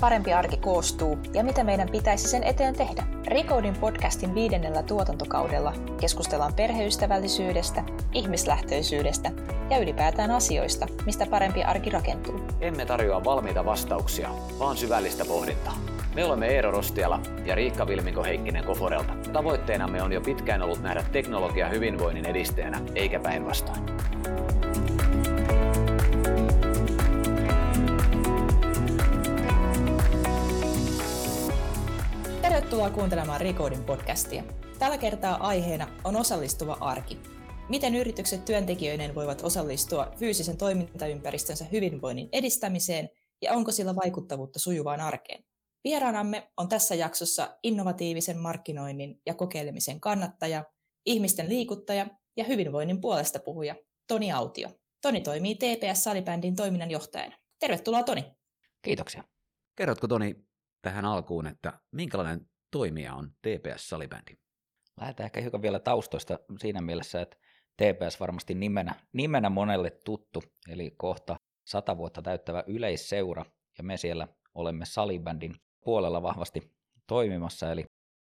Parempi arki koostuu ja mitä meidän pitäisi sen eteen tehdä? Recodin podcastin viidennellä tuotantokaudella keskustellaan perheystävällisyydestä, ihmislähtöisyydestä ja ylipäätään asioista, mistä parempi arki rakentuu. Emme tarjoa valmiita vastauksia, vaan syvällistä pohdintaa. Me olemme Eero Rostiala ja Riikka Vilminko Heikkinen Koforelta. Tavoitteenamme on jo pitkään ollut nähdä teknologia hyvinvoinnin edistäjänä, eikä päinvastoin. Tervetuloa kuuntelemaan Recordin podcastia. Tällä kertaa aiheena on osallistuva arki. Miten yritykset työntekijöiden voivat osallistua fyysisen toimintaympäristönsä hyvinvoinnin edistämiseen ja onko sillä vaikuttavuutta sujuvaan arkeen? Vieraanamme on tässä jaksossa innovatiivisen markkinoinnin ja kokeilemisen kannattaja, ihmisten liikuttaja ja hyvinvoinnin puolesta puhuja Toni Autio. Toni toimii TPS Salibändin toiminnanjohtajana. Tervetuloa Toni. Kiitoksia. Kerrotko Toni tähän alkuun, että minkälainen toimija on TPS Salibändi? Lähdetään ehkä hiukan vielä taustoista siinä mielessä, että TPS varmasti nimenä, nimenä monelle tuttu, eli kohta sata vuotta täyttävä yleisseura, ja me siellä olemme salibändin puolella vahvasti toimimassa, eli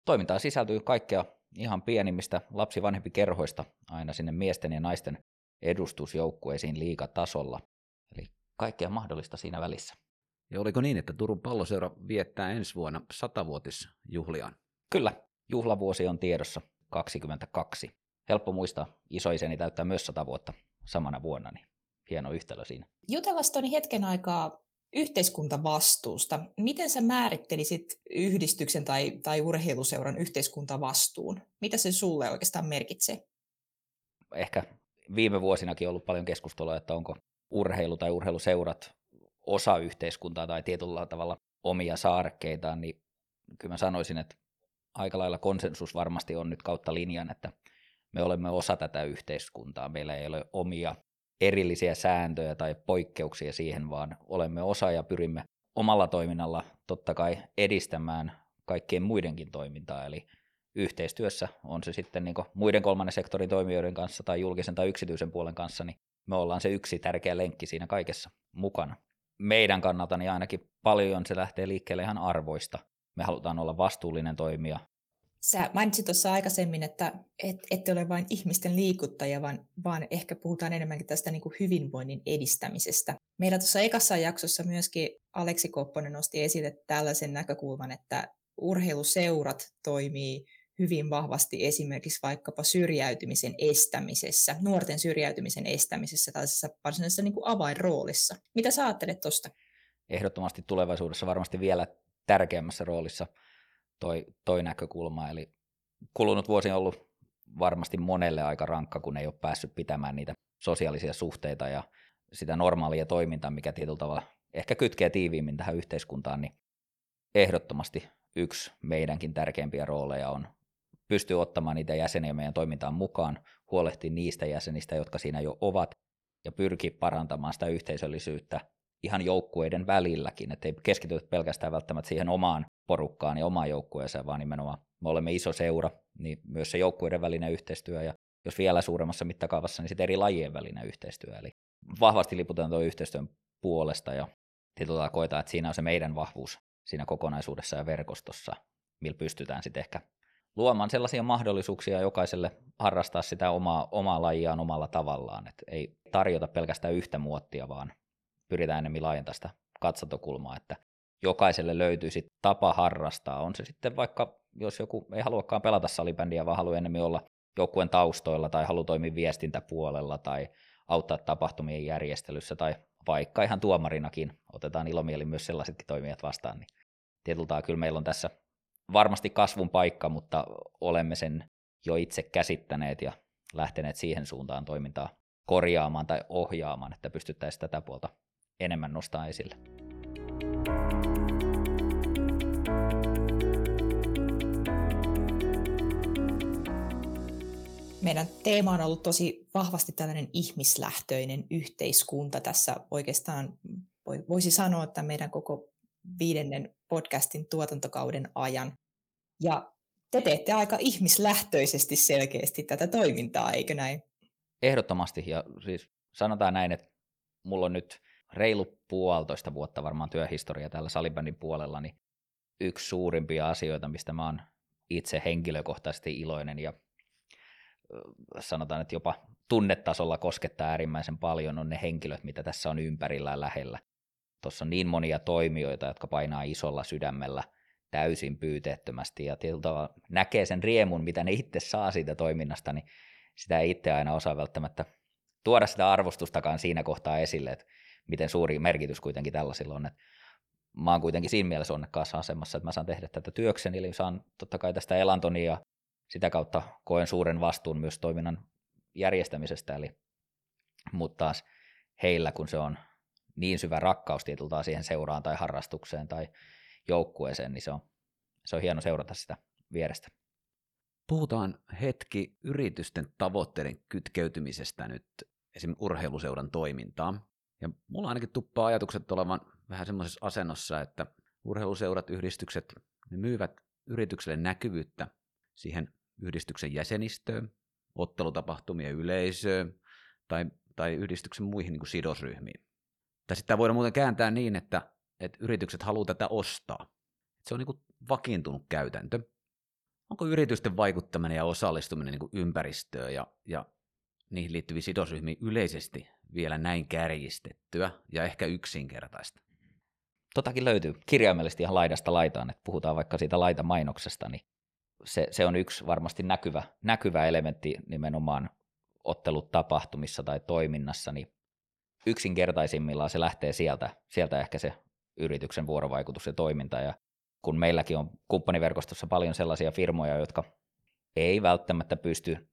toimintaan sisältyy kaikkea ihan pienimmistä lapsivanhempi kerhoista aina sinne miesten ja naisten edustusjoukkueisiin liikatasolla. Eli kaikkea mahdollista siinä välissä. Ja oliko niin, että Turun palloseura viettää ensi vuonna satavuotisjuhliaan? Kyllä, juhlavuosi on tiedossa 22. Helppo muistaa, isoiseni täyttää myös sata vuotta samana vuonna, niin hieno yhtälö siinä. Jutellaan Toni hetken aikaa yhteiskuntavastuusta. Miten sä määrittelisit yhdistyksen tai, tai urheiluseuran yhteiskuntavastuun? Mitä se sulle oikeastaan merkitsee? Ehkä viime vuosinakin ollut paljon keskustelua, että onko urheilu tai urheiluseurat osa yhteiskuntaa tai tietyllä tavalla omia saarekkeitaan, niin kyllä mä sanoisin, että aika lailla konsensus varmasti on nyt kautta linjan, että me olemme osa tätä yhteiskuntaa. Meillä ei ole omia erillisiä sääntöjä tai poikkeuksia siihen, vaan olemme osa ja pyrimme omalla toiminnalla totta kai edistämään kaikkien muidenkin toimintaa, eli yhteistyössä on se sitten niin muiden kolmannen sektorin toimijoiden kanssa tai julkisen tai yksityisen puolen kanssa, niin me ollaan se yksi tärkeä lenkki siinä kaikessa mukana. Meidän kannalta niin ainakin paljon se lähtee liikkeelle ihan arvoista. Me halutaan olla vastuullinen toimija, Sä mainitsit tuossa aikaisemmin, että et, ette ole vain ihmisten liikuttaja, vaan, vaan ehkä puhutaan enemmänkin tästä niin kuin hyvinvoinnin edistämisestä. Meillä tuossa ekassa jaksossa myöskin Aleksi Kopponen nosti esille tällaisen näkökulman, että urheiluseurat toimii hyvin vahvasti esimerkiksi vaikkapa syrjäytymisen estämisessä, nuorten syrjäytymisen estämisessä tällaisessa varsinaisessa niin kuin avainroolissa. Mitä sä ajattelet tuosta? Ehdottomasti tulevaisuudessa varmasti vielä tärkeämmässä roolissa – toi, toi näkökulma. Eli kulunut vuosi on ollut varmasti monelle aika rankka, kun ei ole päässyt pitämään niitä sosiaalisia suhteita ja sitä normaalia toimintaa, mikä tietyllä tavalla ehkä kytkee tiiviimmin tähän yhteiskuntaan, niin ehdottomasti yksi meidänkin tärkeimpiä rooleja on pystyä ottamaan niitä jäseniä meidän toimintaan mukaan, huolehtia niistä jäsenistä, jotka siinä jo ovat, ja pyrkiä parantamaan sitä yhteisöllisyyttä ihan joukkueiden välilläkin, että ei keskitytä pelkästään välttämättä siihen omaan porukkaan ja omaan joukkueeseen, vaan nimenomaan me olemme iso seura, niin myös se joukkueiden välinen yhteistyö ja jos vielä suuremmassa mittakaavassa, niin sitten eri lajien välinen yhteistyö. Eli vahvasti liputetaan tuon yhteistyön puolesta ja tietyllä koetaan, että siinä on se meidän vahvuus siinä kokonaisuudessa ja verkostossa, millä pystytään sitten ehkä luomaan sellaisia mahdollisuuksia jokaiselle harrastaa sitä omaa, omaa lajiaan omalla tavallaan. Et ei tarjota pelkästään yhtä muottia, vaan pyritään enemmän laajentaa sitä katsantokulmaa, että jokaiselle löytyisi tapa harrastaa. On se sitten vaikka, jos joku ei haluakaan pelata salibändiä, vaan haluaa enemmän olla joukkueen taustoilla tai haluaa toimia viestintäpuolella tai auttaa tapahtumien järjestelyssä tai vaikka ihan tuomarinakin, otetaan ilomieli myös sellaisetkin toimijat vastaan, niin tietyllä kyllä meillä on tässä varmasti kasvun paikka, mutta olemme sen jo itse käsittäneet ja lähteneet siihen suuntaan toimintaa korjaamaan tai ohjaamaan, että pystyttäisiin tätä puolta enemmän nostaa esille. Meidän teema on ollut tosi vahvasti tällainen ihmislähtöinen yhteiskunta tässä oikeastaan, voisi sanoa, että meidän koko viidennen podcastin tuotantokauden ajan. Ja te teette aika ihmislähtöisesti selkeästi tätä toimintaa, eikö näin? Ehdottomasti, ja siis sanotaan näin, että mulla on nyt reilu puolitoista vuotta varmaan työhistoria täällä salibändin puolella, niin yksi suurimpia asioita, mistä mä oon itse henkilökohtaisesti iloinen ja sanotaan, että jopa tunnetasolla koskettaa äärimmäisen paljon, on ne henkilöt, mitä tässä on ympärillä ja lähellä. Tuossa on niin monia toimijoita, jotka painaa isolla sydämellä täysin pyyteettömästi ja tietyllä näkee sen riemun, mitä ne itse saa siitä toiminnasta, niin sitä ei itse aina osaa välttämättä tuoda sitä arvostustakaan siinä kohtaa esille, että miten suuri merkitys kuitenkin tällaisilla on. Että mä oon kuitenkin siinä mielessä onnekkaassa asemassa, että mä saan tehdä tätä työkseni, eli saan totta kai tästä elantoni ja sitä kautta koen suuren vastuun myös toiminnan järjestämisestä, eli, mutta taas heillä, kun se on niin syvä rakkaus tietyltä siihen seuraan tai harrastukseen tai joukkueeseen, niin se on, se on hieno seurata sitä vierestä. Puhutaan hetki yritysten tavoitteiden kytkeytymisestä nyt esimerkiksi urheiluseuran toimintaan. Ja mulla ainakin tuppaa ajatukset olevan vähän semmoisessa asennossa, että urheiluseurat, yhdistykset, ne myyvät yritykselle näkyvyyttä siihen yhdistyksen jäsenistöön, ottelutapahtumien yleisöön tai, tai yhdistyksen muihin niin kuin sidosryhmiin. Tai sitten voidaan muuten kääntää niin, että, että yritykset haluaa tätä ostaa. Se on niin kuin vakiintunut käytäntö. Onko yritysten vaikuttaminen ja osallistuminen niin kuin ympäristöön ja, ja niihin liittyviä sidosryhmiä yleisesti vielä näin kärjistettyä ja ehkä yksinkertaista? Totakin löytyy kirjaimellisesti ihan laidasta laitaan, että puhutaan vaikka siitä laitamainoksesta, niin se, se on yksi varmasti näkyvä, näkyvä elementti nimenomaan ottelutapahtumissa tai toiminnassa, niin yksinkertaisimmillaan se lähtee sieltä, sieltä ehkä se yrityksen vuorovaikutus ja toiminta. Ja kun meilläkin on kumppaniverkostossa paljon sellaisia firmoja, jotka ei välttämättä pysty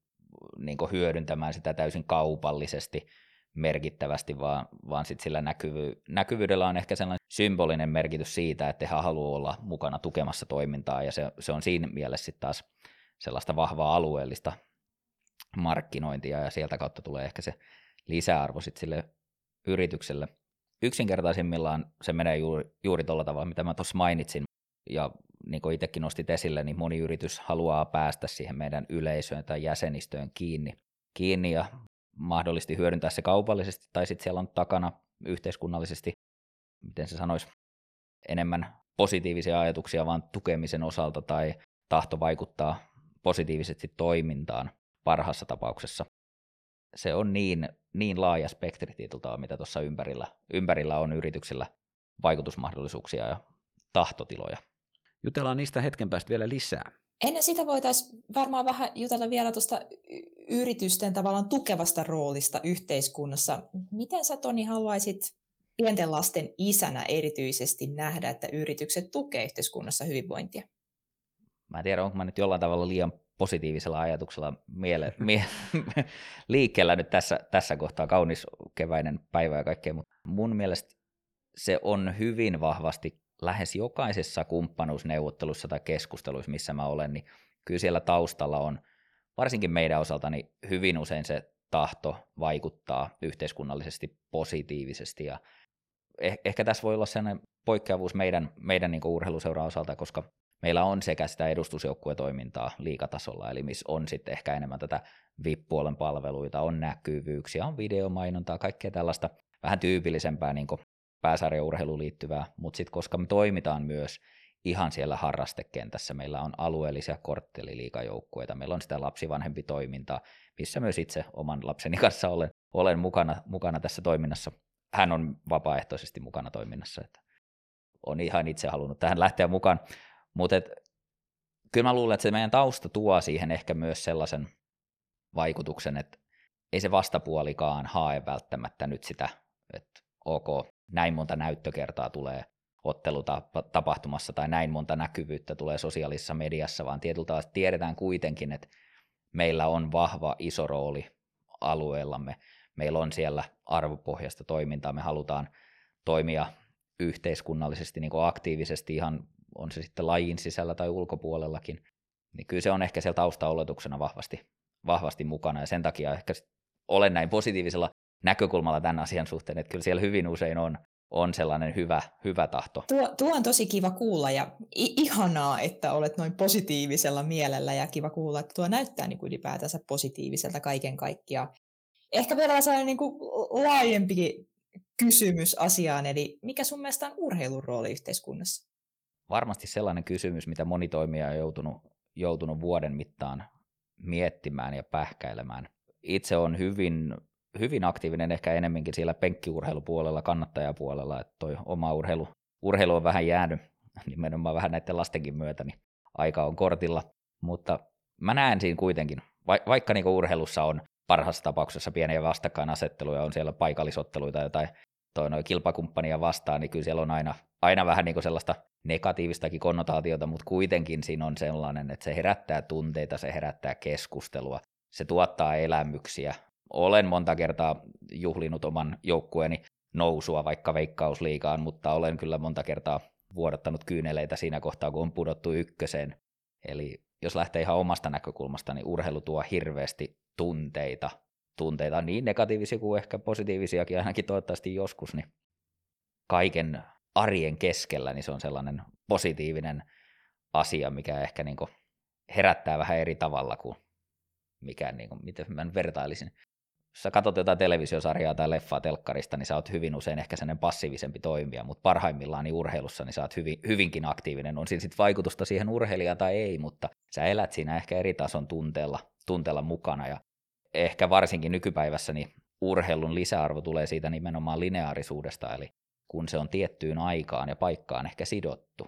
niin hyödyntämään sitä täysin kaupallisesti merkittävästi, vaan, vaan sit sillä näkyvy, näkyvyydellä on ehkä sellainen symbolinen merkitys siitä, että he haluaa olla mukana tukemassa toimintaa, ja se, se on siinä mielessä sitten taas sellaista vahvaa alueellista markkinointia, ja sieltä kautta tulee ehkä se lisäarvo sitten sille yritykselle. Yksinkertaisimmillaan se menee juuri, juuri tuolla tavalla, mitä mä tuossa mainitsin, ja niin kuin itsekin nostit esille, niin moni yritys haluaa päästä siihen meidän yleisöön tai jäsenistöön kiinni, kiinni ja mahdollisesti hyödyntää se kaupallisesti, tai sitten siellä on takana yhteiskunnallisesti, miten se sanoisi, enemmän positiivisia ajatuksia vaan tukemisen osalta tai tahto vaikuttaa positiivisesti toimintaan parhaassa tapauksessa. Se on niin, niin laaja spektri tietyltä, mitä tuossa ympärillä, ympärillä on yrityksillä vaikutusmahdollisuuksia ja tahtotiloja. Jutellaan niistä hetken päästä vielä lisää. Ennen sitä voitaisiin varmaan vähän jutella vielä tuosta yritysten tavallaan tukevasta roolista yhteiskunnassa. Miten sä Toni haluaisit pienten lasten isänä erityisesti nähdä, että yritykset tukevat yhteiskunnassa hyvinvointia? Mä en tiedä, onko mä nyt jollain tavalla liian positiivisella ajatuksella miele, mie, liikkeellä nyt tässä, tässä kohtaa. Kaunis keväinen päivä ja kaikkea, mutta mun mielestä se on hyvin vahvasti lähes jokaisessa kumppanuusneuvottelussa tai keskustelussa, missä mä olen, niin kyllä siellä taustalla on, varsinkin meidän osaltani, hyvin usein se tahto vaikuttaa yhteiskunnallisesti positiivisesti ja eh, ehkä tässä voi olla sellainen poikkeavuus meidän, meidän niin urheiluseuran osalta, koska meillä on sekä sitä edustusjoukkuetoimintaa liikatasolla, eli missä on sitten ehkä enemmän tätä VIP-puolen palveluita, on näkyvyyksiä, on videomainontaa, kaikkea tällaista vähän tyypillisempää niin pääsarjaurheiluun liittyvää, mutta sitten koska me toimitaan myös ihan siellä harrastekentässä, meillä on alueellisia kortteliliikajoukkueita, meillä on sitä lapsivanhempi toimintaa, missä myös itse oman lapseni kanssa olen, olen mukana, mukana tässä toiminnassa. Hän on vapaaehtoisesti mukana toiminnassa, että on ihan itse halunnut tähän lähteä mukaan, mutta kyllä mä luulen, että se meidän tausta tuo siihen ehkä myös sellaisen vaikutuksen, että ei se vastapuolikaan hae välttämättä nyt sitä, että ok, näin monta näyttökertaa tulee ottelutapahtumassa tai näin monta näkyvyyttä tulee sosiaalisessa mediassa, vaan tietyllä tiedetään kuitenkin, että meillä on vahva iso rooli alueellamme. Meillä on siellä arvopohjasta toimintaa, me halutaan toimia yhteiskunnallisesti niin aktiivisesti ihan on se sitten lajin sisällä tai ulkopuolellakin, niin kyllä se on ehkä siellä taustaoletuksena vahvasti, vahvasti mukana ja sen takia ehkä olen näin positiivisella näkökulmalla tämän asian suhteen, että kyllä siellä hyvin usein on, on sellainen hyvä, hyvä tahto. Tuo, tuo on tosi kiva kuulla ja ihanaa, että olet noin positiivisella mielellä ja kiva kuulla, että tuo näyttää niin kuin ylipäätänsä positiiviselta kaiken kaikkiaan. Ehkä vielä sellainen niin kuin laajempikin kysymys asiaan, eli mikä sun mielestä on urheilun rooli yhteiskunnassa? Varmasti sellainen kysymys, mitä moni toimija on joutunut, joutunut vuoden mittaan miettimään ja pähkäilemään. Itse on hyvin, hyvin aktiivinen ehkä enemmänkin siellä penkkiurheilupuolella, kannattajapuolella, että toi oma urheilu, urheilu on vähän jäänyt nimenomaan vähän näiden lastenkin myötä, niin aika on kortilla, mutta mä näen siinä kuitenkin, va- vaikka niin urheilussa on parhaassa tapauksessa pieniä vastakkainasetteluja, on siellä paikallisotteluita jotain toi noin kilpakumppania vastaan, niin kyllä siellä on aina, aina vähän niin kuin sellaista negatiivistakin konnotaatiota, mutta kuitenkin siinä on sellainen, että se herättää tunteita, se herättää keskustelua, se tuottaa elämyksiä. Olen monta kertaa juhlinut oman joukkueeni nousua vaikka veikkausliigaan, mutta olen kyllä monta kertaa vuodattanut kyyneleitä siinä kohtaa, kun on pudottu ykköseen. Eli jos lähtee ihan omasta näkökulmasta, niin urheilu tuo hirveästi tunteita, tunteita niin negatiivisia kuin ehkä positiivisiakin ainakin toivottavasti joskus, niin kaiken arjen keskellä niin se on sellainen positiivinen asia, mikä ehkä niin herättää vähän eri tavalla kuin mikä, niin kuin, miten mä vertailisin, jos sä katsot jotain televisiosarjaa tai leffaa telkkarista, niin sä oot hyvin usein ehkä sellainen passiivisempi toimija, mutta parhaimmillaan niin urheilussa niin sä oot hyvin, hyvinkin aktiivinen. On siinä sitten vaikutusta siihen urheilijaan tai ei, mutta sä elät siinä ehkä eri tason tunteella, tunteella mukana ja ehkä varsinkin nykypäivässä niin urheilun lisäarvo tulee siitä nimenomaan lineaarisuudesta, eli kun se on tiettyyn aikaan ja paikkaan ehkä sidottu.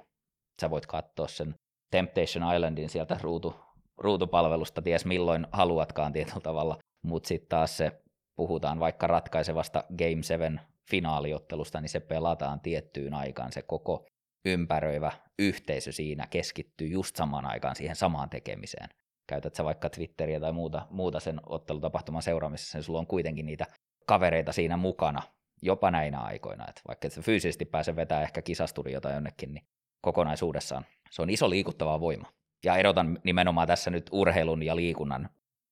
Sä voit katsoa sen Temptation Islandin sieltä ruutu, ruutupalvelusta ties milloin haluatkaan tietyllä tavalla, mutta sitten taas se puhutaan vaikka ratkaisevasta Game 7 finaaliottelusta, niin se pelataan tiettyyn aikaan, se koko ympäröivä yhteisö siinä keskittyy just samaan aikaan siihen samaan tekemiseen. Käytät sä vaikka Twitteriä tai muuta, muuta sen ottelutapahtuman seuraamisessa, niin sulla on kuitenkin niitä kavereita siinä mukana, jopa näinä aikoina. Et vaikka et fyysisesti pääse vetämään ehkä kisasturia tai jonnekin, niin kokonaisuudessaan se on iso liikuttava voima. Ja erotan nimenomaan tässä nyt urheilun ja liikunnan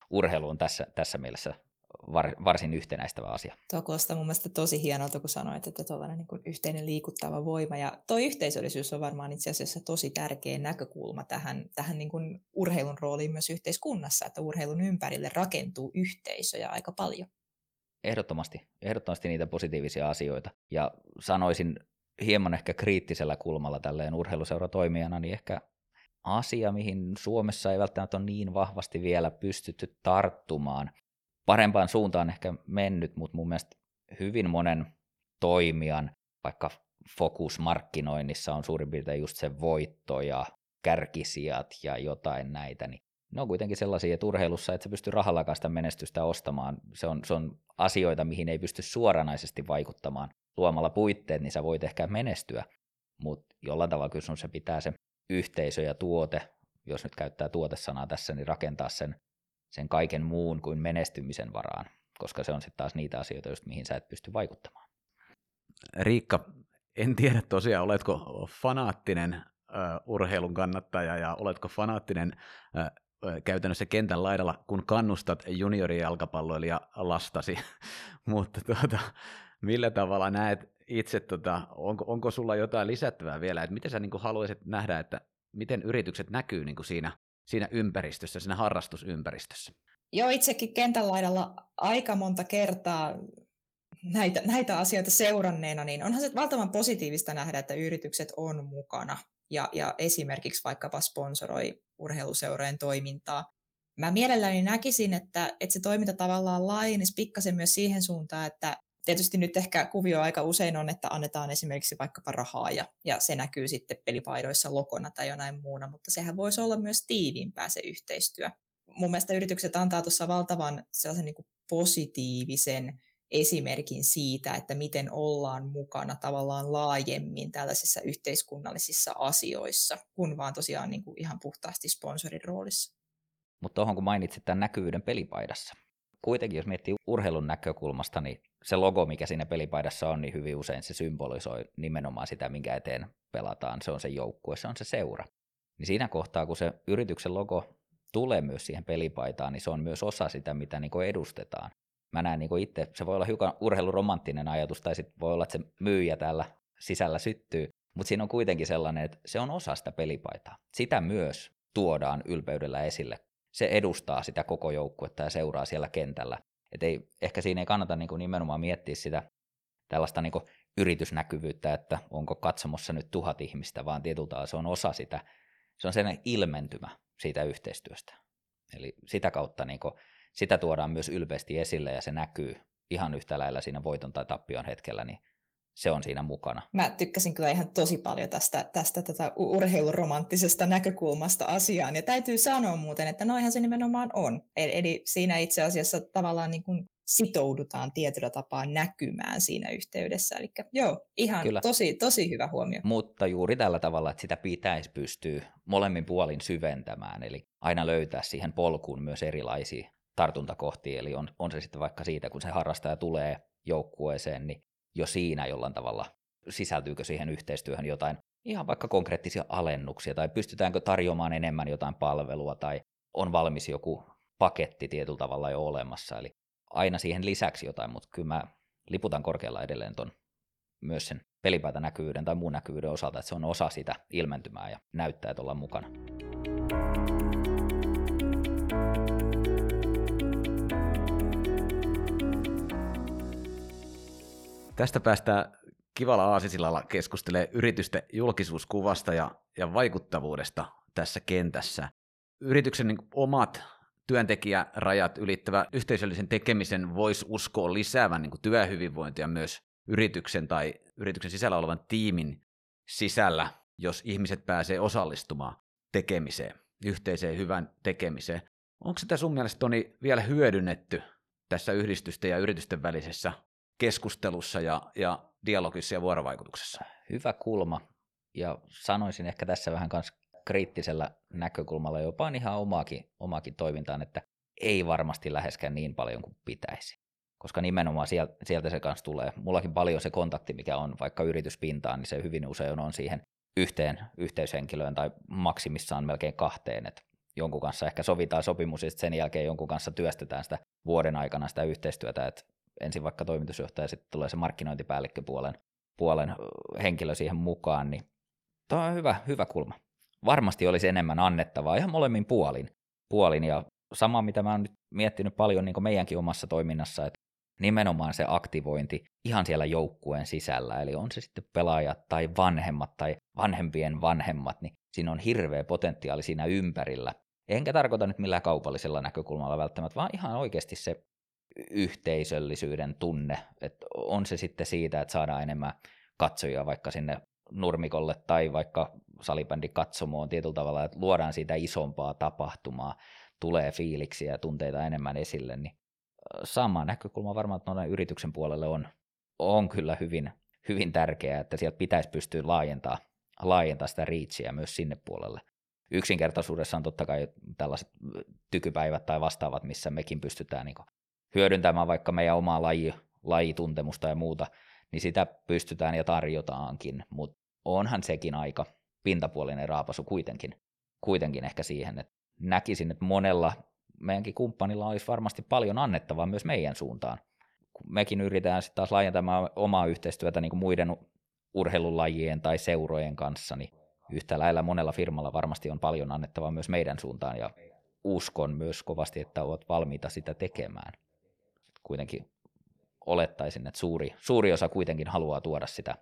urheilu on tässä, tässä mielessä var, varsin yhtenäistävä asia. Tuo kuulostaa mun mielestä tosi hienolta, kun sanoit, että tuollainen niin yhteinen liikuttava voima. Ja tuo yhteisöllisyys on varmaan itse asiassa tosi tärkeä näkökulma tähän, tähän niin kuin urheilun rooliin myös yhteiskunnassa, että urheilun ympärille rakentuu yhteisöjä aika paljon. Ehdottomasti, ehdottomasti niitä positiivisia asioita. Ja sanoisin hieman ehkä kriittisellä kulmalla tälleen urheiluseuratoimijana, niin ehkä asia, mihin Suomessa ei välttämättä ole niin vahvasti vielä pystytty tarttumaan. Parempaan suuntaan ehkä mennyt, mutta mun mielestä hyvin monen toimijan, vaikka fokus markkinoinnissa on suurin piirtein just se voitto ja kärkisijat ja jotain näitä, niin ne on kuitenkin sellaisia, että urheilussa että se pystyy rahalla sitä menestystä ostamaan. Se on, se on asioita, mihin ei pysty suoranaisesti vaikuttamaan. Luomalla puitteet, niin sä voit ehkä menestyä, mutta jollain tavalla kyllä sun se pitää se yhteisö ja tuote, jos nyt käyttää tuotesanaa tässä, niin rakentaa sen, sen kaiken muun kuin menestymisen varaan, koska se on sitten taas niitä asioita, just mihin sä et pysty vaikuttamaan. Riikka, en tiedä tosiaan, oletko fanaattinen uh, urheilun kannattaja ja oletko fanaattinen uh, käytännössä kentän laidalla, kun kannustat juniorijalkapalloilija lastasi, mutta tuota, millä tavalla näet itse, tota, onko, onko sulla jotain lisättävää vielä, että miten sä niin haluaisit nähdä, että miten yritykset näkyy niin kuin siinä, siinä ympäristössä, siinä harrastusympäristössä? Joo, itsekin kentän laidalla aika monta kertaa näitä, näitä asioita seuranneena, niin onhan se valtavan positiivista nähdä, että yritykset on mukana ja, ja esimerkiksi vaikkapa sponsoroi urheiluseurojen toimintaa. Mä mielelläni näkisin, että, että se toiminta tavallaan laajenisi pikkasen myös siihen suuntaan, että tietysti nyt ehkä kuvio aika usein on, että annetaan esimerkiksi vaikkapa rahaa ja, ja se näkyy sitten pelipaidoissa lokona tai jonain muuna, mutta sehän voisi olla myös tiiviimpää se yhteistyö. Mun mielestä yritykset antaa tuossa valtavan sellaisen niin positiivisen esimerkin siitä, että miten ollaan mukana tavallaan laajemmin tällaisissa yhteiskunnallisissa asioissa, kun vaan tosiaan niin kuin ihan puhtaasti sponsorin roolissa. Mutta tuohon kun mainitsit tämän näkyvyyden pelipaidassa, kuitenkin jos miettii urheilun näkökulmasta, niin se logo, mikä siinä pelipaidassa on, niin hyvin usein se symbolisoi nimenomaan sitä, minkä eteen pelataan. Se on se joukkue, se on se seura. Niin siinä kohtaa, kun se yrityksen logo tulee myös siihen pelipaitaan, niin se on myös osa sitä, mitä niin edustetaan. Mä näen niin itse, se voi olla hiukan urheiluromanttinen ajatus, tai sitten voi olla, että se myyjä täällä sisällä syttyy, mutta siinä on kuitenkin sellainen, että se on osa sitä pelipaitaa. Sitä myös tuodaan ylpeydellä esille. Se edustaa sitä koko joukkuetta ja seuraa siellä kentällä. Et ei, ehkä siinä ei kannata niin kuin nimenomaan miettiä sitä tällaista niin yritysnäkyvyyttä, että onko katsomossa nyt tuhat ihmistä, vaan tietyltä se on osa sitä, se on sellainen ilmentymä siitä yhteistyöstä. Eli sitä kautta niin kuin, sitä tuodaan myös ylpeästi esille ja se näkyy ihan yhtä lailla siinä voiton tai tappion hetkellä, niin se on siinä mukana. Mä tykkäsin kyllä ihan tosi paljon tästä, tästä tätä urheiluromanttisesta näkökulmasta asiaan. Ja täytyy sanoa muuten, että noihan se nimenomaan on. Eli, eli siinä itse asiassa tavallaan niin kuin sitoudutaan tietyllä tapaa näkymään siinä yhteydessä. Eli joo, ihan Kyllä. Tosi, tosi hyvä huomio. Mutta juuri tällä tavalla, että sitä pitäisi pystyä molemmin puolin syventämään, eli aina löytää siihen polkuun myös erilaisia tartuntakohtia, eli on, on se sitten vaikka siitä, kun se harrastaja tulee joukkueeseen, niin jo siinä jollain tavalla sisältyykö siihen yhteistyöhön jotain ihan vaikka konkreettisia alennuksia, tai pystytäänkö tarjoamaan enemmän jotain palvelua, tai on valmis joku paketti tietyllä tavalla jo olemassa, eli aina siihen lisäksi jotain, mutta kyllä mä liputan korkealla edelleen ton myös sen pelipäätä näkyvyyden tai muun näkyvyyden osalta, että se on osa sitä ilmentymää ja näyttää, että ollaan mukana. Tästä päästään kivalla aasisillalla keskustelee yritysten julkisuuskuvasta ja, ja vaikuttavuudesta tässä kentässä. Yrityksen niin omat työntekijärajat ylittävä yhteisöllisen tekemisen voisi uskoa lisäävän niin työhyvinvointia myös yrityksen tai yrityksen sisällä olevan tiimin sisällä, jos ihmiset pääsee osallistumaan tekemiseen, yhteiseen hyvän tekemiseen. Onko sitä sun mielestä Toni vielä hyödynnetty tässä yhdistysten ja yritysten välisessä keskustelussa ja, ja dialogissa ja vuorovaikutuksessa? Hyvä kulma. Ja sanoisin ehkä tässä vähän myös kriittisellä näkökulmalla jopa ihan omaakin, omaakin toimintaan, että ei varmasti läheskään niin paljon kuin pitäisi. Koska nimenomaan sieltä, sieltä se kanssa tulee. Mullakin paljon se kontakti, mikä on vaikka yrityspintaan, niin se hyvin usein on siihen yhteen yhteyshenkilöön tai maksimissaan melkein kahteen. Että jonkun kanssa ehkä sovitaan sopimus ja sen jälkeen jonkun kanssa työstetään sitä vuoden aikana sitä yhteistyötä, että ensin vaikka toimitusjohtaja, sitten tulee se markkinointipäällikköpuolen puolen henkilö siihen mukaan, niin tämä on hyvä, hyvä kulma. Varmasti olisi enemmän annettavaa ihan molemmin puolin. puolin ja sama, mitä mä oon nyt miettinyt paljon niin meidänkin omassa toiminnassa, että nimenomaan se aktivointi ihan siellä joukkueen sisällä, eli on se sitten pelaajat tai vanhemmat tai vanhempien vanhemmat, niin siinä on hirveä potentiaali siinä ympärillä. Enkä tarkoita nyt millään kaupallisella näkökulmalla välttämättä, vaan ihan oikeasti se yhteisöllisyyden tunne, että on se sitten siitä, että saadaan enemmän katsojia vaikka sinne nurmikolle tai vaikka salibändi katsomoon tietyllä tavalla, että luodaan siitä isompaa tapahtumaa, tulee fiiliksiä ja tunteita enemmän esille, niin sama näkökulma varmaan tuonne yrityksen puolelle on, on kyllä hyvin, hyvin tärkeää, että sieltä pitäisi pystyä laajentaa, laajentaa sitä riitsiä myös sinne puolelle. Yksinkertaisuudessa on totta kai tällaiset tykypäivät tai vastaavat, missä mekin pystytään niin hyödyntämään vaikka meidän omaa laji, lajituntemusta ja muuta, niin sitä pystytään ja tarjotaankin, mutta onhan sekin aika pintapuolinen raapasu kuitenkin, kuitenkin ehkä siihen, että näkisin, että monella meidänkin kumppanilla olisi varmasti paljon annettavaa myös meidän suuntaan. Mekin yritetään sitten taas laajentamaan omaa yhteistyötä niin kuin muiden urheilulajien tai seurojen kanssa, niin yhtä lailla monella firmalla varmasti on paljon annettavaa myös meidän suuntaan, ja uskon myös kovasti, että olet valmiita sitä tekemään kuitenkin olettaisin, että suuri, suuri osa kuitenkin haluaa tuoda sitä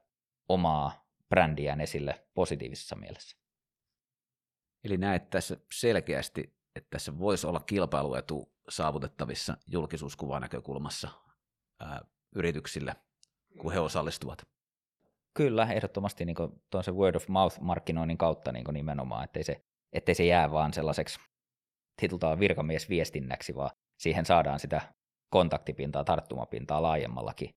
omaa brändiään esille positiivisessa mielessä. Eli näet tässä selkeästi, että tässä voisi olla kilpailuetu saavutettavissa julkisuuskuvan näkökulmassa ää, yrityksille, kun he osallistuvat. Kyllä, ehdottomasti niin tuon se word of mouth markkinoinnin kautta niin nimenomaan, ettei se, ettei se jää vaan sellaiseksi titultaan virkamiesviestinnäksi, vaan siihen saadaan sitä kontaktipintaa, tarttumapintaa laajemmallakin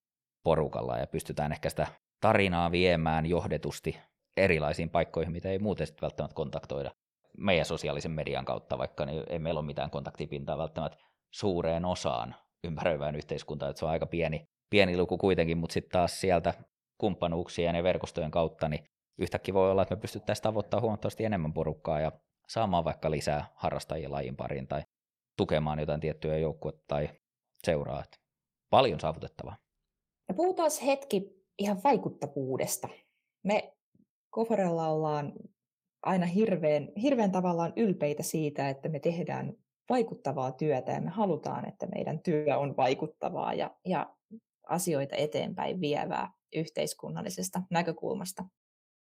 porukalla ja pystytään ehkä sitä tarinaa viemään johdetusti erilaisiin paikkoihin, mitä ei muuten sitten välttämättä kontaktoida meidän sosiaalisen median kautta, vaikka niin ei meillä ole mitään kontaktipintaa välttämättä suureen osaan ympäröivään yhteiskuntaan, että se on aika pieni, pieni luku kuitenkin, mutta sitten taas sieltä kumppanuuksien ja verkostojen kautta, niin yhtäkkiä voi olla, että me pystyttäisiin tavoittamaan huomattavasti enemmän porukkaa ja saamaan vaikka lisää harrastajia lajin pariin tai tukemaan jotain tiettyä joukkuetta tai seuraa. Että paljon saavutettavaa. Ja puhutaan hetki ihan vaikuttavuudesta. Me Koforella ollaan aina hirveän, hirveän tavallaan ylpeitä siitä, että me tehdään vaikuttavaa työtä ja me halutaan, että meidän työ on vaikuttavaa. Ja, ja asioita eteenpäin vievää yhteiskunnallisesta näkökulmasta.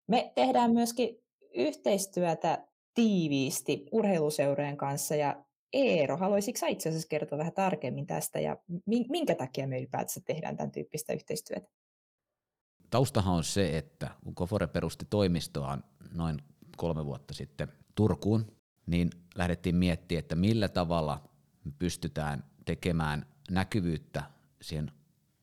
Me tehdään myöskin yhteistyötä tiiviisti urheiluseurojen kanssa ja Eero, haluaisitko sä itse asiassa kertoa vähän tarkemmin tästä ja minkä takia me ylipäätänsä tehdään tämän tyyppistä yhteistyötä? Taustahan on se, että kun Kofore perusti toimistoaan noin kolme vuotta sitten Turkuun, niin lähdettiin miettimään, että millä tavalla me pystytään tekemään näkyvyyttä siihen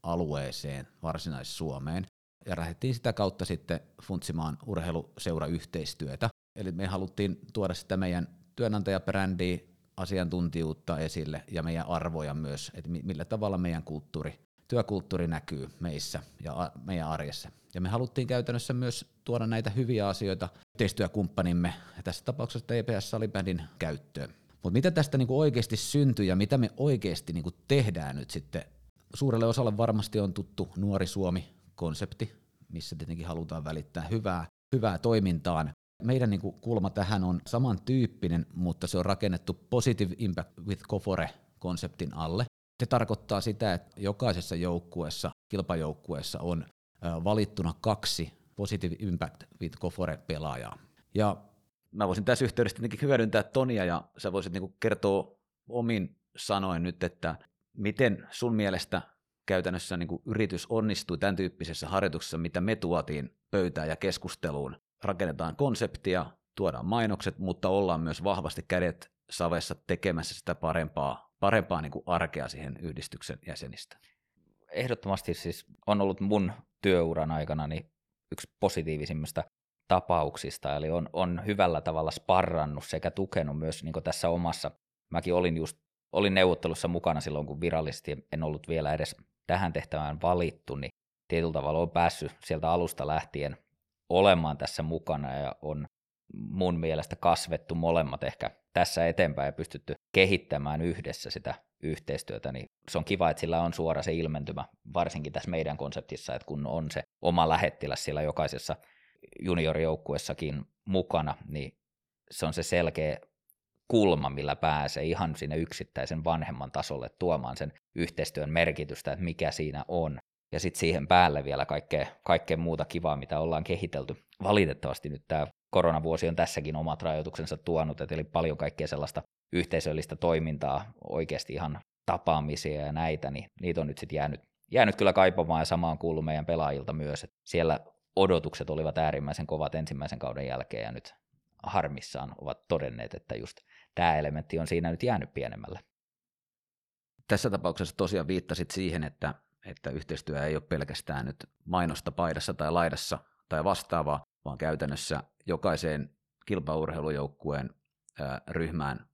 alueeseen, varsinais-Suomeen, ja lähdettiin sitä kautta sitten funtsimaan urheiluseurayhteistyötä. Eli me haluttiin tuoda sitä meidän työnantajabrändiä, asiantuntijuutta esille ja meidän arvoja myös, että millä tavalla meidän kulttuuri, työkulttuuri näkyy meissä ja meidän arjessa. Ja me haluttiin käytännössä myös tuoda näitä hyviä asioita yhteistyökumppanimme, ja tässä tapauksessa TPS Salibändin käyttöön. Mutta mitä tästä niinku oikeasti syntyy ja mitä me oikeasti niinku tehdään nyt sitten? Suurelle osalle varmasti on tuttu Nuori Suomi-konsepti, missä tietenkin halutaan välittää hyvää, hyvää toimintaan. Meidän niinku kulma tähän on samantyyppinen, mutta se on rakennettu Positive Impact with Kofore-konseptin alle. Se tarkoittaa sitä, että jokaisessa joukkueessa, kilpajoukkueessa on valittuna kaksi Positive Impact with Kofore-pelaajaa. Ja mä voisin tässä yhteydessä tietenkin hyödyntää Tonia ja sä voisit niinku kertoa omin sanoin nyt, että miten sun mielestä käytännössä niin yritys onnistui tämän tyyppisessä harjoituksessa, mitä me tuotiin pöytään ja keskusteluun. Rakennetaan konseptia, tuodaan mainokset, mutta ollaan myös vahvasti kädet savessa tekemässä sitä parempaa, parempaa niin kuin arkea siihen yhdistyksen jäsenistä. Ehdottomasti siis on ollut mun työuran aikana niin yksi positiivisimmista tapauksista, eli on, on hyvällä tavalla sparrannut sekä tukenut myös niin tässä omassa. Mäkin olin just olin neuvottelussa mukana silloin, kun virallisesti en ollut vielä edes tähän tehtävään valittu, niin tietyllä tavalla on päässyt sieltä alusta lähtien olemaan tässä mukana ja on mun mielestä kasvettu molemmat ehkä tässä eteenpäin ja pystytty kehittämään yhdessä sitä yhteistyötä, niin se on kiva, että sillä on suora se ilmentymä, varsinkin tässä meidän konseptissa, että kun on se oma lähettiläs siellä jokaisessa juniorijoukkuessakin mukana, niin se on se selkeä kulma, millä pääsee ihan sinne yksittäisen vanhemman tasolle tuomaan sen yhteistyön merkitystä, että mikä siinä on. Ja sitten siihen päälle vielä kaikkea, kaikkea muuta kivaa, mitä ollaan kehitelty. Valitettavasti nyt tämä koronavuosi on tässäkin omat rajoituksensa tuonut, eli paljon kaikkea sellaista yhteisöllistä toimintaa, oikeasti ihan tapaamisia ja näitä, niin niitä on nyt sitten jäänyt, jäänyt kyllä kaipamaan ja samaan kuuluu meidän pelaajilta myös, että siellä odotukset olivat äärimmäisen kovat ensimmäisen kauden jälkeen ja nyt harmissaan ovat todenneet, että just tämä elementti on siinä nyt jäänyt pienemmälle. Tässä tapauksessa tosiaan viittasit siihen, että, että yhteistyö ei ole pelkästään nyt mainosta paidassa tai laidassa tai vastaavaa, vaan käytännössä jokaiseen kilpaurheilujoukkueen ryhmään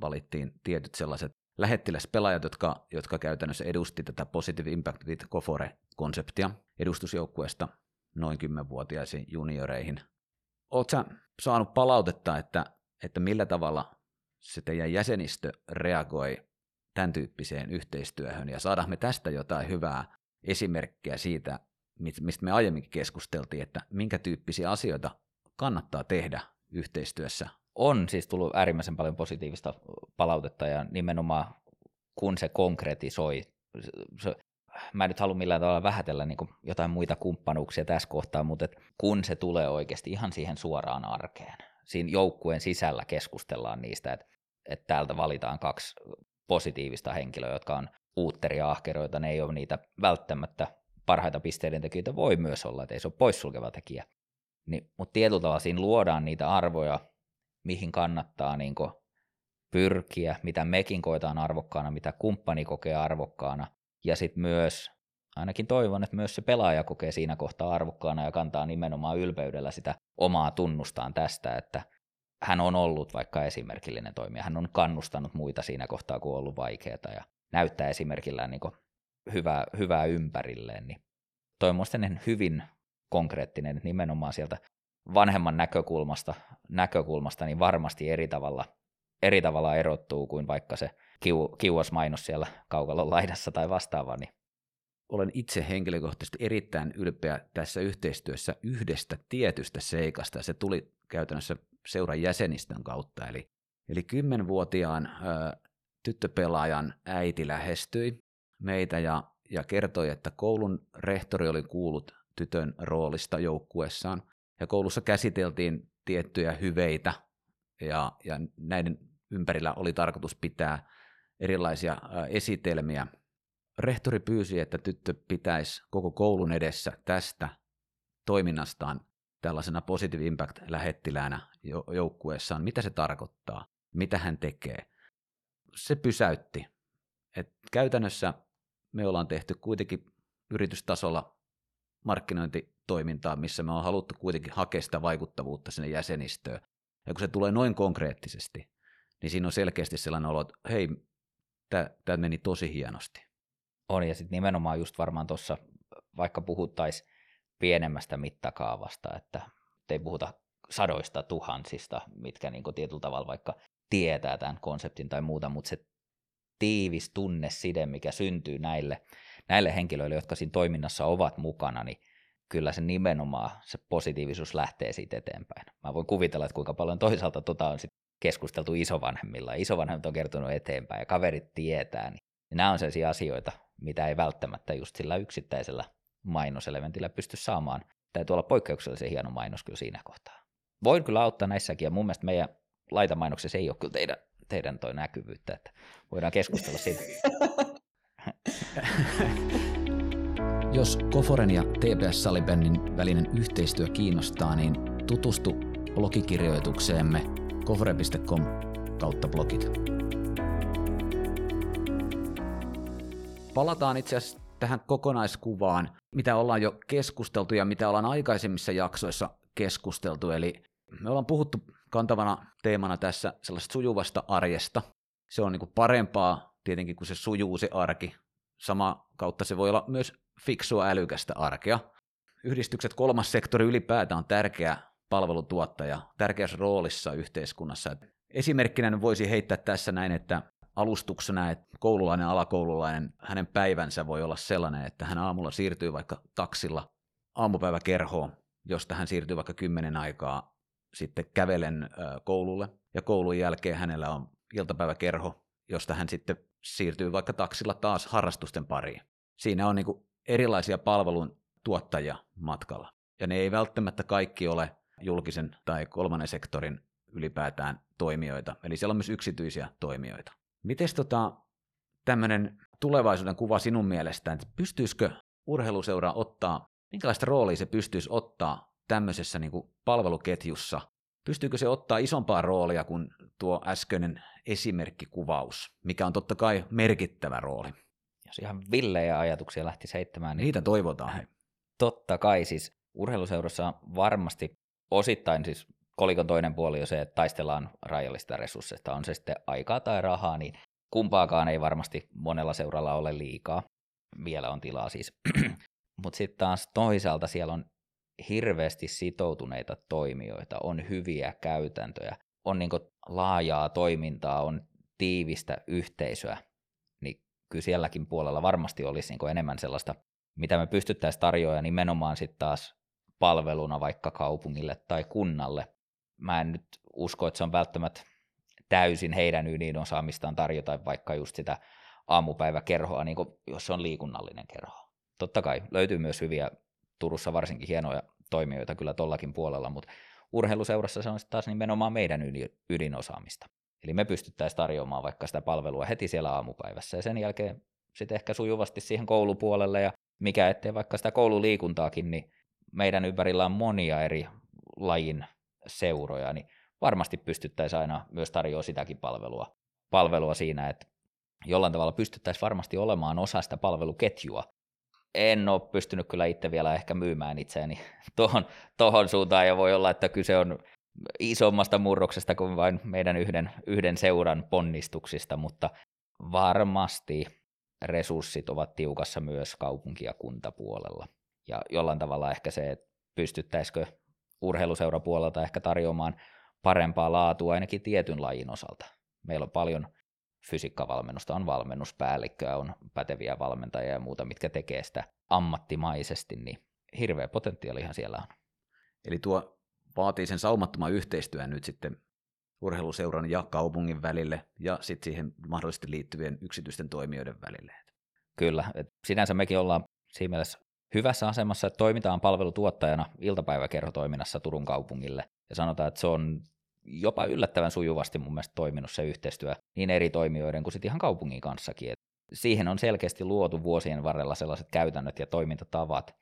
valittiin tietyt sellaiset lähettiläspelaajat, jotka, jotka käytännössä edusti tätä Positive Impact with Kofore-konseptia edustusjoukkueesta noin 10-vuotiaisiin junioreihin. Oletko saanut palautetta, että, että millä tavalla se teidän jäsenistö reagoi tämän tyyppiseen yhteistyöhön ja saadaan me tästä jotain hyvää esimerkkiä siitä, mistä me aiemminkin keskusteltiin, että minkä tyyppisiä asioita kannattaa tehdä yhteistyössä. On siis tullut äärimmäisen paljon positiivista palautetta ja nimenomaan kun se konkretisoi, se, mä en nyt halua millään tavalla vähätellä niin jotain muita kumppanuuksia tässä kohtaa, mutta et kun se tulee oikeasti ihan siihen suoraan arkeen, siinä joukkueen sisällä keskustellaan niistä, että, että täältä valitaan kaksi positiivista henkilöä, jotka on uutteria ahkeroita, ne ei ole niitä välttämättä parhaita pisteiden tekijöitä, voi myös olla, että ei se ole poissulkeva tekijä. Niin, mutta tietyllä tavalla siinä luodaan niitä arvoja, mihin kannattaa niin pyrkiä, mitä mekin koetaan arvokkaana, mitä kumppani kokee arvokkaana, ja sitten myös, ainakin toivon, että myös se pelaaja kokee siinä kohtaa arvokkaana ja kantaa nimenomaan ylpeydellä sitä omaa tunnustaan tästä, että hän on ollut vaikka esimerkillinen toimija, hän on kannustanut muita siinä kohtaa, kun on ollut vaikeaa ja näyttää esimerkillään niin hyvää, hyvää ympärilleen, niin toi on hyvin konkreettinen, nimenomaan sieltä vanhemman näkökulmasta, näkökulmasta niin varmasti eri tavalla, eri tavalla erottuu kuin vaikka se kiu, kiuas mainos siellä kaukalon laidassa tai vastaava, niin olen itse henkilökohtaisesti erittäin ylpeä tässä yhteistyössä yhdestä tietystä seikasta. Se tuli käytännössä seuran jäsenistön kautta. Eli, eli kymmenvuotiaan ö, tyttöpelaajan äiti lähestyi meitä ja, ja kertoi, että koulun rehtori oli kuullut tytön roolista joukkuessaan, ja koulussa käsiteltiin tiettyjä hyveitä, ja, ja näiden ympärillä oli tarkoitus pitää erilaisia esitelmiä. Rehtori pyysi, että tyttö pitäisi koko koulun edessä tästä toiminnastaan tällaisena Positive Impact-lähettiläänä joukkueessaan, mitä se tarkoittaa, mitä hän tekee. Se pysäytti. Et käytännössä me ollaan tehty kuitenkin yritystasolla markkinointitoimintaa, missä me on haluttu kuitenkin hakea sitä vaikuttavuutta sinne jäsenistöön. Ja kun se tulee noin konkreettisesti, niin siinä on selkeästi sellainen olo, että hei, tämä meni tosi hienosti. On, ja sitten nimenomaan just varmaan tuossa, vaikka puhuttaisiin pienemmästä mittakaavasta, että ei puhuta sadoista tuhansista, mitkä niin tietyllä tavalla vaikka tietää tämän konseptin tai muuta, mutta se tiivis tunneside, mikä syntyy näille, näille henkilöille, jotka siinä toiminnassa ovat mukana, niin kyllä se nimenomaan se positiivisuus lähtee siitä eteenpäin. Mä voin kuvitella, että kuinka paljon toisaalta tota on sit keskusteltu isovanhemmilla. Isovanhemmat on kertonut eteenpäin ja kaverit tietää. Niin nämä on sellaisia asioita, mitä ei välttämättä just sillä yksittäisellä mainoselementillä pysty saamaan. Täytyy olla poikkeuksellisen hieno mainos kyllä siinä kohtaa. Voin kyllä auttaa näissäkin, ja mun mielestä meidän laitamainoksessa ei ole kyllä teidän, teidän toi näkyvyyttä, että voidaan keskustella siitä. Jos Koforen ja TPS Salibennin välinen yhteistyö kiinnostaa, niin tutustu blogikirjoitukseemme kofore.com kautta blogit. Palataan itse asiassa tähän kokonaiskuvaan, mitä ollaan jo keskusteltu ja mitä ollaan aikaisemmissa jaksoissa keskusteltu. Eli me ollaan puhuttu kantavana teemana tässä sellaista sujuvasta arjesta. Se on niin kuin parempaa tietenkin, kun se sujuu se arki. Sama kautta se voi olla myös fiksua älykästä arkea. Yhdistykset kolmas sektori ylipäätään on tärkeä palvelutuottaja, tärkeässä roolissa yhteiskunnassa. Esimerkkinä voisi heittää tässä näin, että alustuksena, että koululainen, alakoululainen, hänen päivänsä voi olla sellainen, että hän aamulla siirtyy vaikka taksilla aamupäiväkerhoon, josta hän siirtyy vaikka kymmenen aikaa sitten kävelen koululle, ja koulun jälkeen hänellä on iltapäiväkerho, josta hän sitten siirtyy vaikka taksilla taas harrastusten pariin. Siinä on niin erilaisia palvelun tuottajia matkalla, ja ne ei välttämättä kaikki ole julkisen tai kolmannen sektorin ylipäätään toimijoita, eli siellä on myös yksityisiä toimijoita. Miten tota, tämmöinen tulevaisuuden kuva sinun mielestään, että pystyisikö urheiluseura ottaa, minkälaista roolia se pystyisi ottaa tämmöisessä niin kuin palveluketjussa? Pystyykö se ottaa isompaa roolia kuin tuo äskeinen esimerkkikuvaus, mikä on totta kai merkittävä rooli? Jos ihan villejä ajatuksia lähti seittämään, niin Niitä toivotaan. Hei. Totta kai siis urheiluseurassa varmasti osittain siis kolikon toinen puoli on se, että taistellaan rajallista resursseista, on se sitten aikaa tai rahaa, niin kumpaakaan ei varmasti monella seuralla ole liikaa. Vielä on tilaa siis. Mutta sitten taas toisaalta siellä on hirveästi sitoutuneita toimijoita, on hyviä käytäntöjä, on niinku laajaa toimintaa, on tiivistä yhteisöä, niin kyllä sielläkin puolella varmasti olisi niinku enemmän sellaista, mitä me pystyttäisiin tarjoamaan nimenomaan sitten taas palveluna vaikka kaupungille tai kunnalle. Mä en nyt usko, että se on välttämättä täysin heidän ydinosaamistaan tarjota vaikka just sitä aamupäiväkerhoa, niin kuin jos se on liikunnallinen kerho. Totta kai löytyy myös hyviä, Turussa varsinkin hienoja toimijoita kyllä tollakin puolella, mutta urheiluseurassa se on taas nimenomaan meidän ydinosaamista. Eli me pystyttäisiin tarjoamaan vaikka sitä palvelua heti siellä aamupäivässä ja sen jälkeen sitten ehkä sujuvasti siihen koulupuolelle ja mikä ettei vaikka sitä koululiikuntaakin, niin meidän ympärillä on monia eri lajin seuroja, niin varmasti pystyttäisiin aina myös tarjoamaan sitäkin palvelua, palvelua siinä, että jollain tavalla pystyttäisiin varmasti olemaan osa sitä palveluketjua. En ole pystynyt kyllä itse vielä ehkä myymään itseäni tuohon, tohon suuntaan, ja voi olla, että kyse on isommasta murroksesta kuin vain meidän yhden, yhden seuran ponnistuksista, mutta varmasti resurssit ovat tiukassa myös kaupunki- ja kuntapuolella. Ja jollain tavalla ehkä se, että pystyttäisikö urheiluseurapuolelta ehkä tarjoamaan parempaa laatua ainakin tietyn lajin osalta. Meillä on paljon fysiikkavalmennusta, on valmennuspäällikköä, on päteviä valmentajia ja muuta, mitkä tekee sitä ammattimaisesti, niin hirveä potentiaalihan siellä on. Eli tuo vaatii sen saumattoman yhteistyön nyt sitten urheiluseuran ja kaupungin välille ja sitten siihen mahdollisesti liittyvien yksityisten toimijoiden välille. Kyllä, et sinänsä mekin ollaan siinä mielessä hyvässä asemassa, että toimitaan palvelutuottajana iltapäiväkerhotoiminnassa Turun kaupungille. Ja sanotaan, että se on jopa yllättävän sujuvasti mun mielestä toiminut se yhteistyö niin eri toimijoiden kuin sitten ihan kaupungin kanssakin. Et siihen on selkeästi luotu vuosien varrella sellaiset käytännöt ja toimintatavat,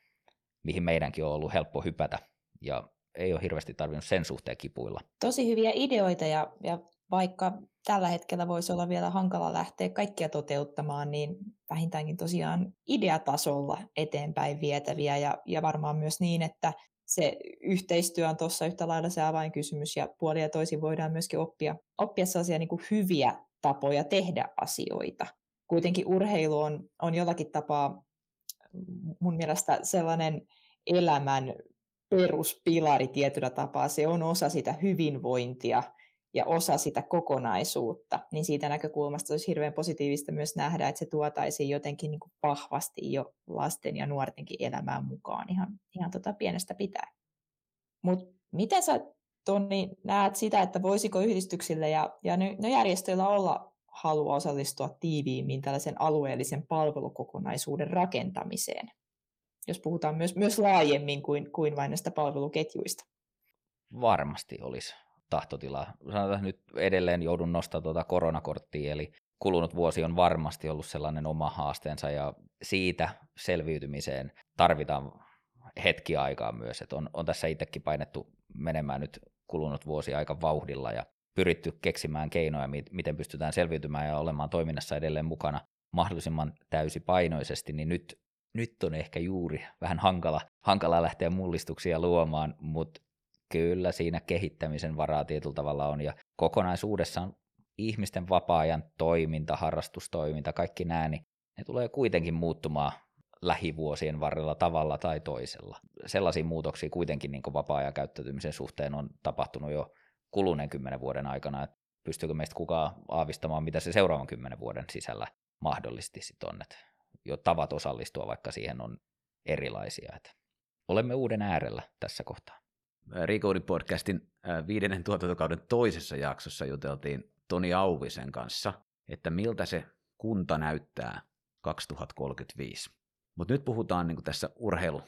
mihin meidänkin on ollut helppo hypätä. Ja ei ole hirveästi tarvinnut sen suhteen kipuilla. Tosi hyviä ideoita ja, ja vaikka tällä hetkellä voisi olla vielä hankala lähteä kaikkia toteuttamaan, niin vähintäänkin tosiaan ideatasolla eteenpäin vietäviä ja, ja varmaan myös niin, että se yhteistyö on tuossa yhtä lailla se avainkysymys ja puoli ja toisin voidaan myöskin oppia, oppia sellaisia niin kuin hyviä tapoja tehdä asioita. Kuitenkin urheilu on, on jollakin tapaa mun mielestä sellainen elämän peruspilari tietyllä tapaa. Se on osa sitä hyvinvointia ja osa sitä kokonaisuutta, niin siitä näkökulmasta olisi hirveän positiivista myös nähdä, että se tuotaisiin jotenkin niin kuin vahvasti jo lasten ja nuortenkin elämään mukaan ihan, ihan tota pienestä pitää. Mutta miten sä, Toni, näet sitä, että voisiko yhdistyksille ja, ja ne järjestöillä olla halua osallistua tiiviimmin tällaisen alueellisen palvelukokonaisuuden rakentamiseen? Jos puhutaan myös, myös laajemmin kuin, kuin vain näistä palveluketjuista. Varmasti olisi tahtotilaa. Sanotaan nyt edelleen joudun nostamaan tuota koronakorttia, eli kulunut vuosi on varmasti ollut sellainen oma haasteensa ja siitä selviytymiseen tarvitaan hetki aikaa myös. Että on, on tässä itsekin painettu menemään nyt kulunut vuosi aika vauhdilla ja pyritty keksimään keinoja, miten pystytään selviytymään ja olemaan toiminnassa edelleen mukana mahdollisimman täysipainoisesti, niin nyt, nyt on ehkä juuri vähän hankala, hankala lähteä mullistuksia luomaan, mutta kyllä siinä kehittämisen varaa tietyllä tavalla on, ja kokonaisuudessaan ihmisten vapaa-ajan toiminta, harrastustoiminta, kaikki nämä, niin ne tulee kuitenkin muuttumaan lähivuosien varrella tavalla tai toisella. Sellaisia muutoksia kuitenkin niin vapaa-ajan käyttäytymisen suhteen on tapahtunut jo kuluneen kymmenen vuoden aikana, että pystyykö meistä kukaan aavistamaan, mitä se seuraavan kymmenen vuoden sisällä mahdollisesti sitten on, että jo tavat osallistua vaikka siihen on erilaisia. Että olemme uuden äärellä tässä kohtaa. Recoding podcastin viidennen tuotantokauden toisessa jaksossa juteltiin Toni Auvisen kanssa, että miltä se kunta näyttää 2035. Mutta nyt puhutaan niin tässä urheilu,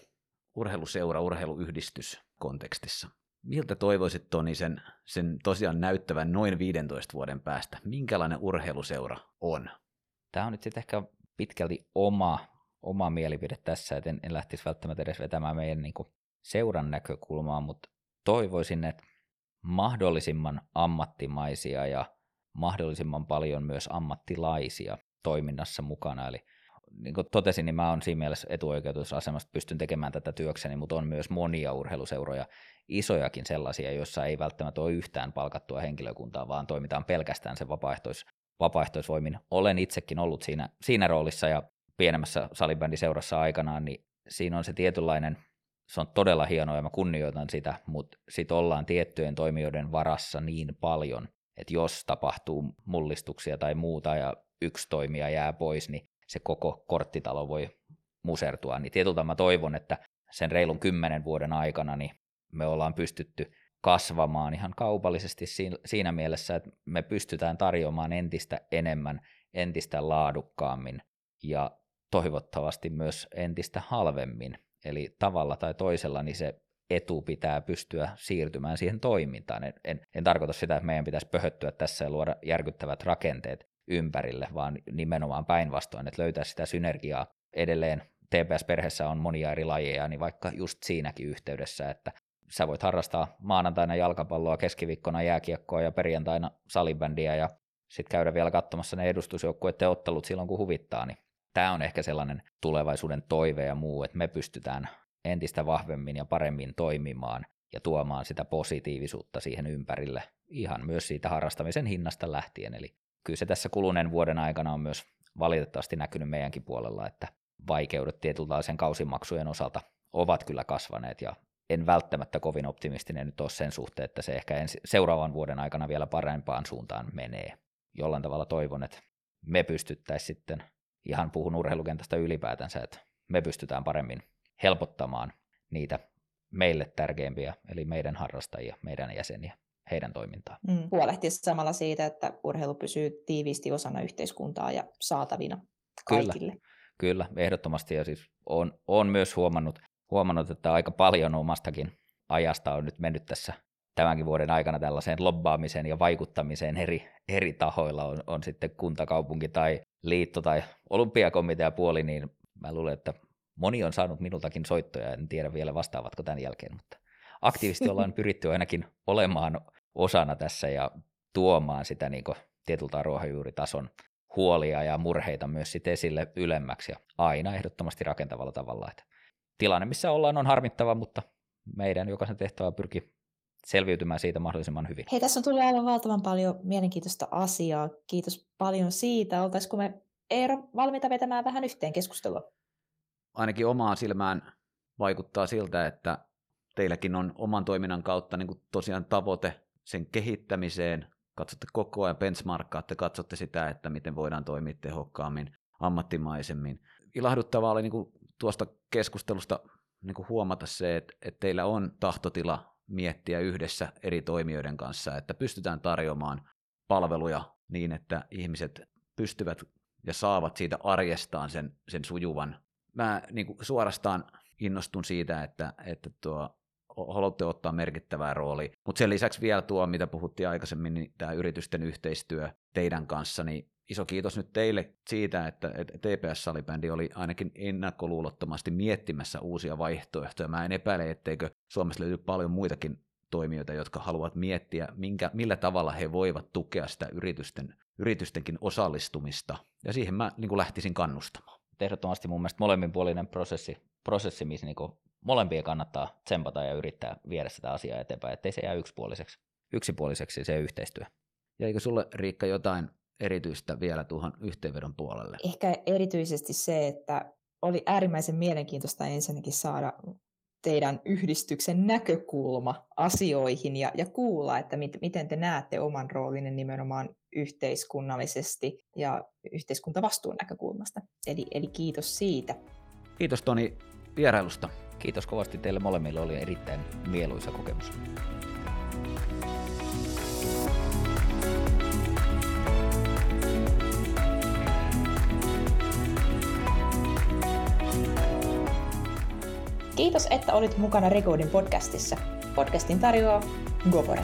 urheiluseura, urheiluyhdistys kontekstissa. Miltä toivoisit Toni sen, sen tosiaan näyttävän noin 15 vuoden päästä? Minkälainen urheiluseura on? Tämä on nyt sitten ehkä pitkälti oma, oma mielipide tässä, että en, en lähtisi välttämättä edes vetämään meidän niin kuin seuran näkökulmaa, mutta toivoisin, että mahdollisimman ammattimaisia ja mahdollisimman paljon myös ammattilaisia toiminnassa mukana. Eli niin kuin totesin, niin mä oon siinä mielessä etuoikeutusasemasta, asemasta, pystyn tekemään tätä työkseni, mutta on myös monia urheiluseuroja, isojakin sellaisia, joissa ei välttämättä ole yhtään palkattua henkilökuntaa, vaan toimitaan pelkästään sen vapaaehtois, vapaaehtoisvoimin. Olen itsekin ollut siinä, siinä roolissa ja pienemmässä salibändiseurassa aikanaan, niin siinä on se tietynlainen – se on todella hienoa ja mä kunnioitan sitä, mutta sitten ollaan tiettyjen toimijoiden varassa niin paljon, että jos tapahtuu mullistuksia tai muuta ja yksi toimija jää pois, niin se koko korttitalo voi musertua. Niin tietyltä mä toivon, että sen reilun kymmenen vuoden aikana niin me ollaan pystytty kasvamaan ihan kaupallisesti siinä mielessä, että me pystytään tarjoamaan entistä enemmän, entistä laadukkaammin ja toivottavasti myös entistä halvemmin Eli tavalla tai toisella niin se etu pitää pystyä siirtymään siihen toimintaan. En, en, en tarkoita sitä, että meidän pitäisi pöhöttyä tässä ja luoda järkyttävät rakenteet ympärille, vaan nimenomaan päinvastoin, että löytää sitä synergiaa. Edelleen TPS-perheessä on monia eri lajeja, niin vaikka just siinäkin yhteydessä, että sä voit harrastaa maanantaina jalkapalloa, keskiviikkona jääkiekkoa ja perjantaina salibändiä ja sitten käydä vielä katsomassa ne edustusjoukkueiden ottelut silloin, kun huvittaa, niin tämä on ehkä sellainen tulevaisuuden toive ja muu, että me pystytään entistä vahvemmin ja paremmin toimimaan ja tuomaan sitä positiivisuutta siihen ympärille ihan myös siitä harrastamisen hinnasta lähtien. Eli kyllä se tässä kuluneen vuoden aikana on myös valitettavasti näkynyt meidänkin puolella, että vaikeudet tietynlaisen kausimaksujen osalta ovat kyllä kasvaneet ja en välttämättä kovin optimistinen nyt ole sen suhteen, että se ehkä ensi, seuraavan vuoden aikana vielä parempaan suuntaan menee. Jollain tavalla toivon, että me pystyttäisiin sitten ihan puhun urheilukentästä ylipäätänsä, että me pystytään paremmin helpottamaan niitä meille tärkeimpiä, eli meidän harrastajia, meidän jäseniä, heidän toimintaa. Mm. Huolehtia samalla siitä, että urheilu pysyy tiiviisti osana yhteiskuntaa ja saatavina kaikille. Kyllä. Kyllä, ehdottomasti. Ja siis on, on myös huomannut, huomannut, että aika paljon omastakin ajasta on nyt mennyt tässä tämänkin vuoden aikana tällaiseen lobbaamiseen ja vaikuttamiseen eri, eri tahoilla, on, on sitten kuntakaupunki tai liitto tai olympiakomitea puoli, niin mä luulen, että moni on saanut minultakin soittoja, en tiedä vielä vastaavatko tämän jälkeen, mutta aktiivisesti ollaan pyritty ainakin olemaan osana tässä ja tuomaan sitä niin tietyltä ruohonjuuritason huolia ja murheita myös sit esille ylemmäksi ja aina ehdottomasti rakentavalla tavalla. Että tilanne, missä ollaan, on harmittava, mutta meidän jokaisen tehtävä pyrki selviytymään siitä mahdollisimman hyvin. Hei, tässä on tullut aivan valtavan paljon mielenkiintoista asiaa. Kiitos paljon siitä. Oltaisiko me Eero valmiita vetämään vähän yhteen keskustelua? Ainakin omaan silmään vaikuttaa siltä, että teilläkin on oman toiminnan kautta niin kuin tosiaan tavoite sen kehittämiseen, katsotte koko ajan, benchmarkkaatte, katsotte sitä, että miten voidaan toimia tehokkaammin, ammattimaisemmin. Ilahduttavaa oli niin kuin tuosta keskustelusta niin kuin huomata se, että, että teillä on tahtotila miettiä yhdessä eri toimijoiden kanssa, että pystytään tarjoamaan palveluja niin, että ihmiset pystyvät ja saavat siitä arjestaan sen, sen sujuvan. Mä niin kuin suorastaan innostun siitä, että, että tuo haluatte ottaa merkittävää roolia. Mutta sen lisäksi vielä tuo, mitä puhuttiin aikaisemmin, niin tämä yritysten yhteistyö teidän kanssa, niin iso kiitos nyt teille siitä, että TPS-salibändi oli ainakin ennakkoluulottomasti miettimässä uusia vaihtoehtoja. Mä en epäile, etteikö Suomessa löydy paljon muitakin toimijoita, jotka haluavat miettiä, minkä, millä tavalla he voivat tukea sitä yritysten, yritystenkin osallistumista. Ja siihen mä niin kuin lähtisin kannustamaan. Ehdottomasti mun mielestä molemminpuolinen prosessi, prosessi missä niin molempien kannattaa tsempata ja yrittää viedä sitä asiaa eteenpäin, ettei se jää yksipuoliseksi, yksipuoliseksi se yhteistyö. Ja eikö sulle, Riikka, jotain erityistä vielä tuohon yhteenvedon puolelle? Ehkä erityisesti se, että oli äärimmäisen mielenkiintoista ensinnäkin saada teidän yhdistyksen näkökulma asioihin ja, ja kuulla, että mit, miten te näette oman roolinne nimenomaan yhteiskunnallisesti ja yhteiskuntavastuun näkökulmasta. Eli, eli kiitos siitä. Kiitos Toni vierailusta. Kiitos kovasti teille molemmille, oli erittäin mieluisa kokemus. Kiitos, että olit mukana Recordin podcastissa. Podcastin tarjoaa Gofore.